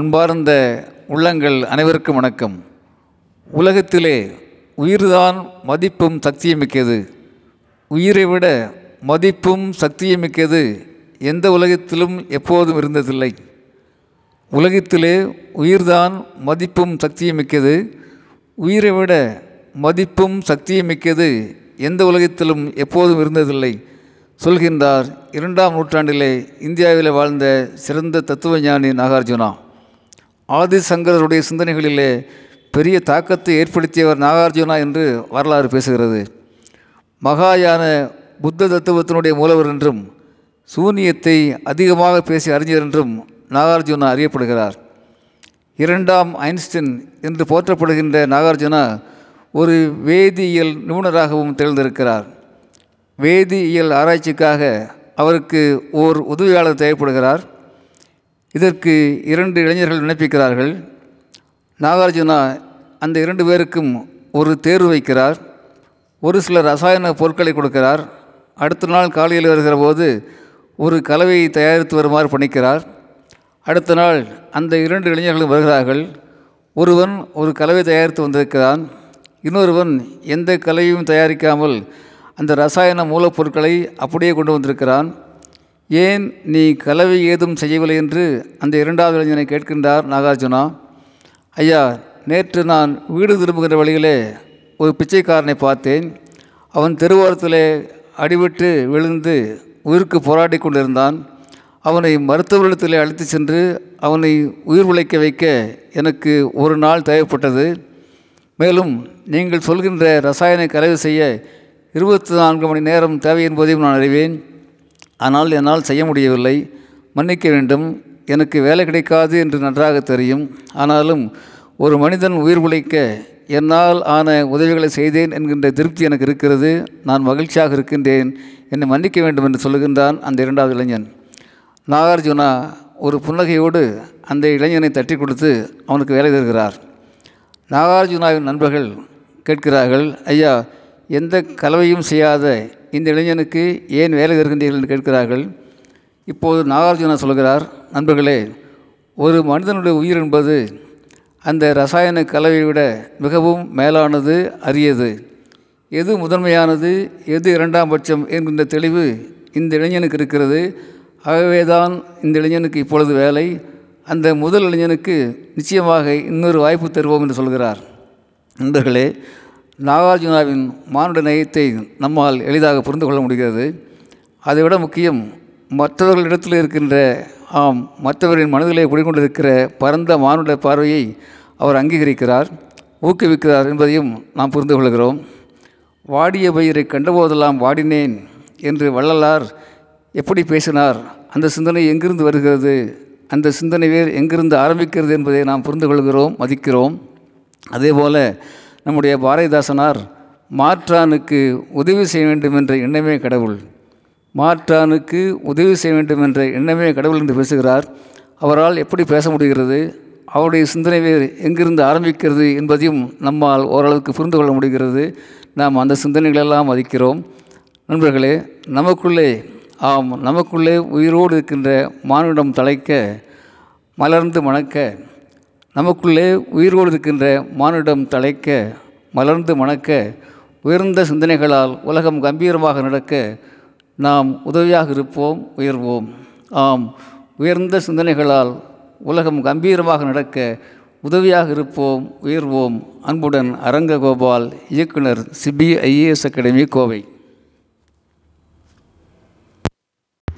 அன்பார்ந்த உள்ளங்கள் அனைவருக்கும் வணக்கம். உலகத்திலே உயிர்தான் மதிப்பும் சக்தியுமிக்கது உயிரை விட மதிப்பும் சக்தியுமிக்கது எந்த உலகத்திலும் எப்போதும் இருந்ததில்லை. உலகத்திலே உயிர்தான் மதிப்பும் சக்தியுமிக்கது உயிரை விட மதிப்பும் சக்தியுமிக்கது எந்த உலகத்திலும் எப்போதும் இருந்ததில்லை. சொல்கின்றார் இரண்டாம் நூற்றாண்டிலே இந்தியாவில் வாழ்ந்த சிறந்த தத்துவஞானி நாகார்ஜுனா. ஆதிசங்கரருடைய சிந்தனைகளிலே பெரிய தாக்கத்தை ஏற்படுத்தியவர் நாகார்ஜுனா என்று வரலாறு பேசுகிறது. மகாயான புத்த தத்துவத்தினுடைய மூலவர் என்றும் சூனியத்தை அதிகமாக பேசிய அறிஞர் என்றும் நாகார்ஜுனா அறியப்படுகிறார். இரண்டாம் ஐன்ஸ்டின் என்று போற்றப்படுகின்ற நாகார்ஜுனா ஒரு வேதியியல் நிபுணராகவும் திகழ்ந்திருக்கிறார். வேதியியல் ஆராய்ச்சிக்காக அவருக்கு ஓர் உதவியாளர் தேவைப்படுகிறார். இதற்கு இரண்டு இளைஞர்கள் விண்ணப்பிக்கிறார்கள். நாகார்ஜுனா அந்த இரண்டு பேருக்கும் ஒரு தேர்வு வைக்கிறார். ஒரு சில ரசாயன பொருட்களை கொடுக்கிறார். அடுத்த நாள் காலையில் வருகிற போது ஒரு கலவையை தயாரித்து வருமாறு பணிக்கிறார். அடுத்த நாள் அந்த இரண்டு இளைஞர்களும் வருகிறார்கள். ஒருவன் ஒரு கலவை தயாரித்து வந்திருக்கிறான். இன்னொருவன் எந்த கலவையும் தயாரிக்காமல் அந்த ரசாயன மூலப்பொருட்களை அப்படியே கொண்டு வந்திருக்கிறான். ஏன் நீ கலவை ஏதும் செய்யவில்லை என்று அந்த இரண்டாவது இளைஞனை கேட்கின்றார் நாகார்ஜுனா. ஐயா நேற்று நான் வீடு திரும்புகின்ற வழியிலே ஒரு பிச்சைக்காரனை பார்த்தேன். அவன் தெருவோரத்திலே அடிபட்டு விழுந்து உயிருக்கு போராடி கொண்டிருந்தான். அவனை மருத்துவரிடத்திலே அழைத்து சென்று அவனை உயிர் உழைக்க வைக்க எனக்கு ஒரு நாள் தேவைப்பட்டது. மேலும் நீங்கள் சொல்கின்ற ரசாயன கலவை செய்ய இருபத்தி நான்கு மணி நேரம் தேவை என்பதையும் நான் அறிவேன். ஆனால் என்னால் செய்ய முடியவில்லை. மன்னிக்க வேண்டும். எனக்கு வேலை கிடைக்காது என்று நன்றாக தெரியும். ஆனாலும் ஒரு மனிதன் உயிர் உழைக்க என்னால் ஆன உதவிகளை செய்தேன் என்கின்ற திருப்தி எனக்கு இருக்கிறது. நான் மகிழ்ச்சியாக இருக்கின்றேன். என்னை மன்னிக்க வேண்டும் என்று சொல்லுகின்றான் அந்த இரண்டாவது இளைஞன். நாகார்ஜுனா ஒரு புன்னகையோடு அந்த இளைஞனை தட்டி கொடுத்து அவனுக்கு வேலை தருகிறார். நாகார்ஜுனாவின் நண்பர்கள் கேட்கிறார்கள் ஐயா எந்த கலவையும் செய்யாத இந்த இளைஞனுக்கு ஏன் வேலை தருகின்றீர்கள் என்று கேட்கிறார்கள். இப்போது நாகார்ஜுனா சொல்கிறார் நண்பர்களே ஒரு மனிதனுடைய உயிர் என்பது அந்த ரசாயன கலவையை விட மிகவும் மேலானது அரியது. எது முதன்மையானது எது இரண்டாம் பட்சம் என்கின்ற தெளிவு இந்த இளைஞனுக்கு இருக்கிறது. ஆகவே தான் இந்த இளைஞனுக்கு இப்பொழுது வேலை. அந்த முதல் இளைஞனுக்கு நிச்சயமாக இன்னொரு வாய்ப்பு தருவோம் என்று சொல்கிறார். நண்பர்களே நாகார்ஜுனாவின் மானுட நேயத்தை நம்மால் எளிதாக புரிந்து கொள்ள முடிகிறது. அதைவிட முக்கியம் மற்றவர்களிடத்தில் இருக்கின்ற ஆம் மற்றவரின் மனதிலே குடிகொண்டிருக்கிற பரந்த மானுட பார்வையை அவர் அங்கீகரிக்கிறார் ஊக்குவிக்கிறார் என்பதையும் நாம் புரிந்து கொள்கிறோம். வாடிய பயிரை கண்டபோதெல்லாம் வாடினேன் என்று வள்ளலார் எப்படி பேசினார் அந்த சிந்தனை எங்கிருந்து வருகிறது அந்த சிந்தனை வேறு எங்கிருந்து ஆரம்பிக்கிறது என்பதை நாம் புரிந்து கொள்கிறோம் மதிக்கிறோம். அதே போல் நம்முடைய பாரதிதாசனார் மாற்றானுக்கு உதவி செய்ய வேண்டும் என்ற எண்ணமே கடவுள். மாற்றானுக்கு உதவி செய்ய வேண்டும் என்ற எண்ணமே கடவுள் என்று பேசுகிறார். அவரால் எப்படி பேச முடிகிறது? அவருடைய சிந்தனை வேறு எங்கிருந்து ஆரம்பிக்கிறது என்பதையும் நம்மால் ஓரளவுக்கு புரிந்து கொள்ள முடிகிறது. நாம் அந்த சிந்தனைகளெல்லாம் மதிக்கிறோம். நண்பர்களே நமக்குள்ளே ஆம் நமக்குள்ளே உயிரோடு இருக்கின்ற மானுடம் தலைக்க மலர்ந்து மணக்க நமக்குள்ளே உயிரோடு இருக்கின்ற மானுடம் தலைக்க மலர்ந்து மணக்க உயர்ந்த சிந்தனைகளால் உலகம் கம்பீரமாக நடக்க நாம் உதவியாக இருப்போம் உயர்வோம். ஆம் உயர்ந்த சிந்தனைகளால் உலகம் கம்பீரமாக நடக்க உதவியாக இருப்போம் உயர்வோம். அன்புடன் அரங்ககோபால் இயக்குனர் சிபிஐஏஎஸ் அகாடமி கோவை.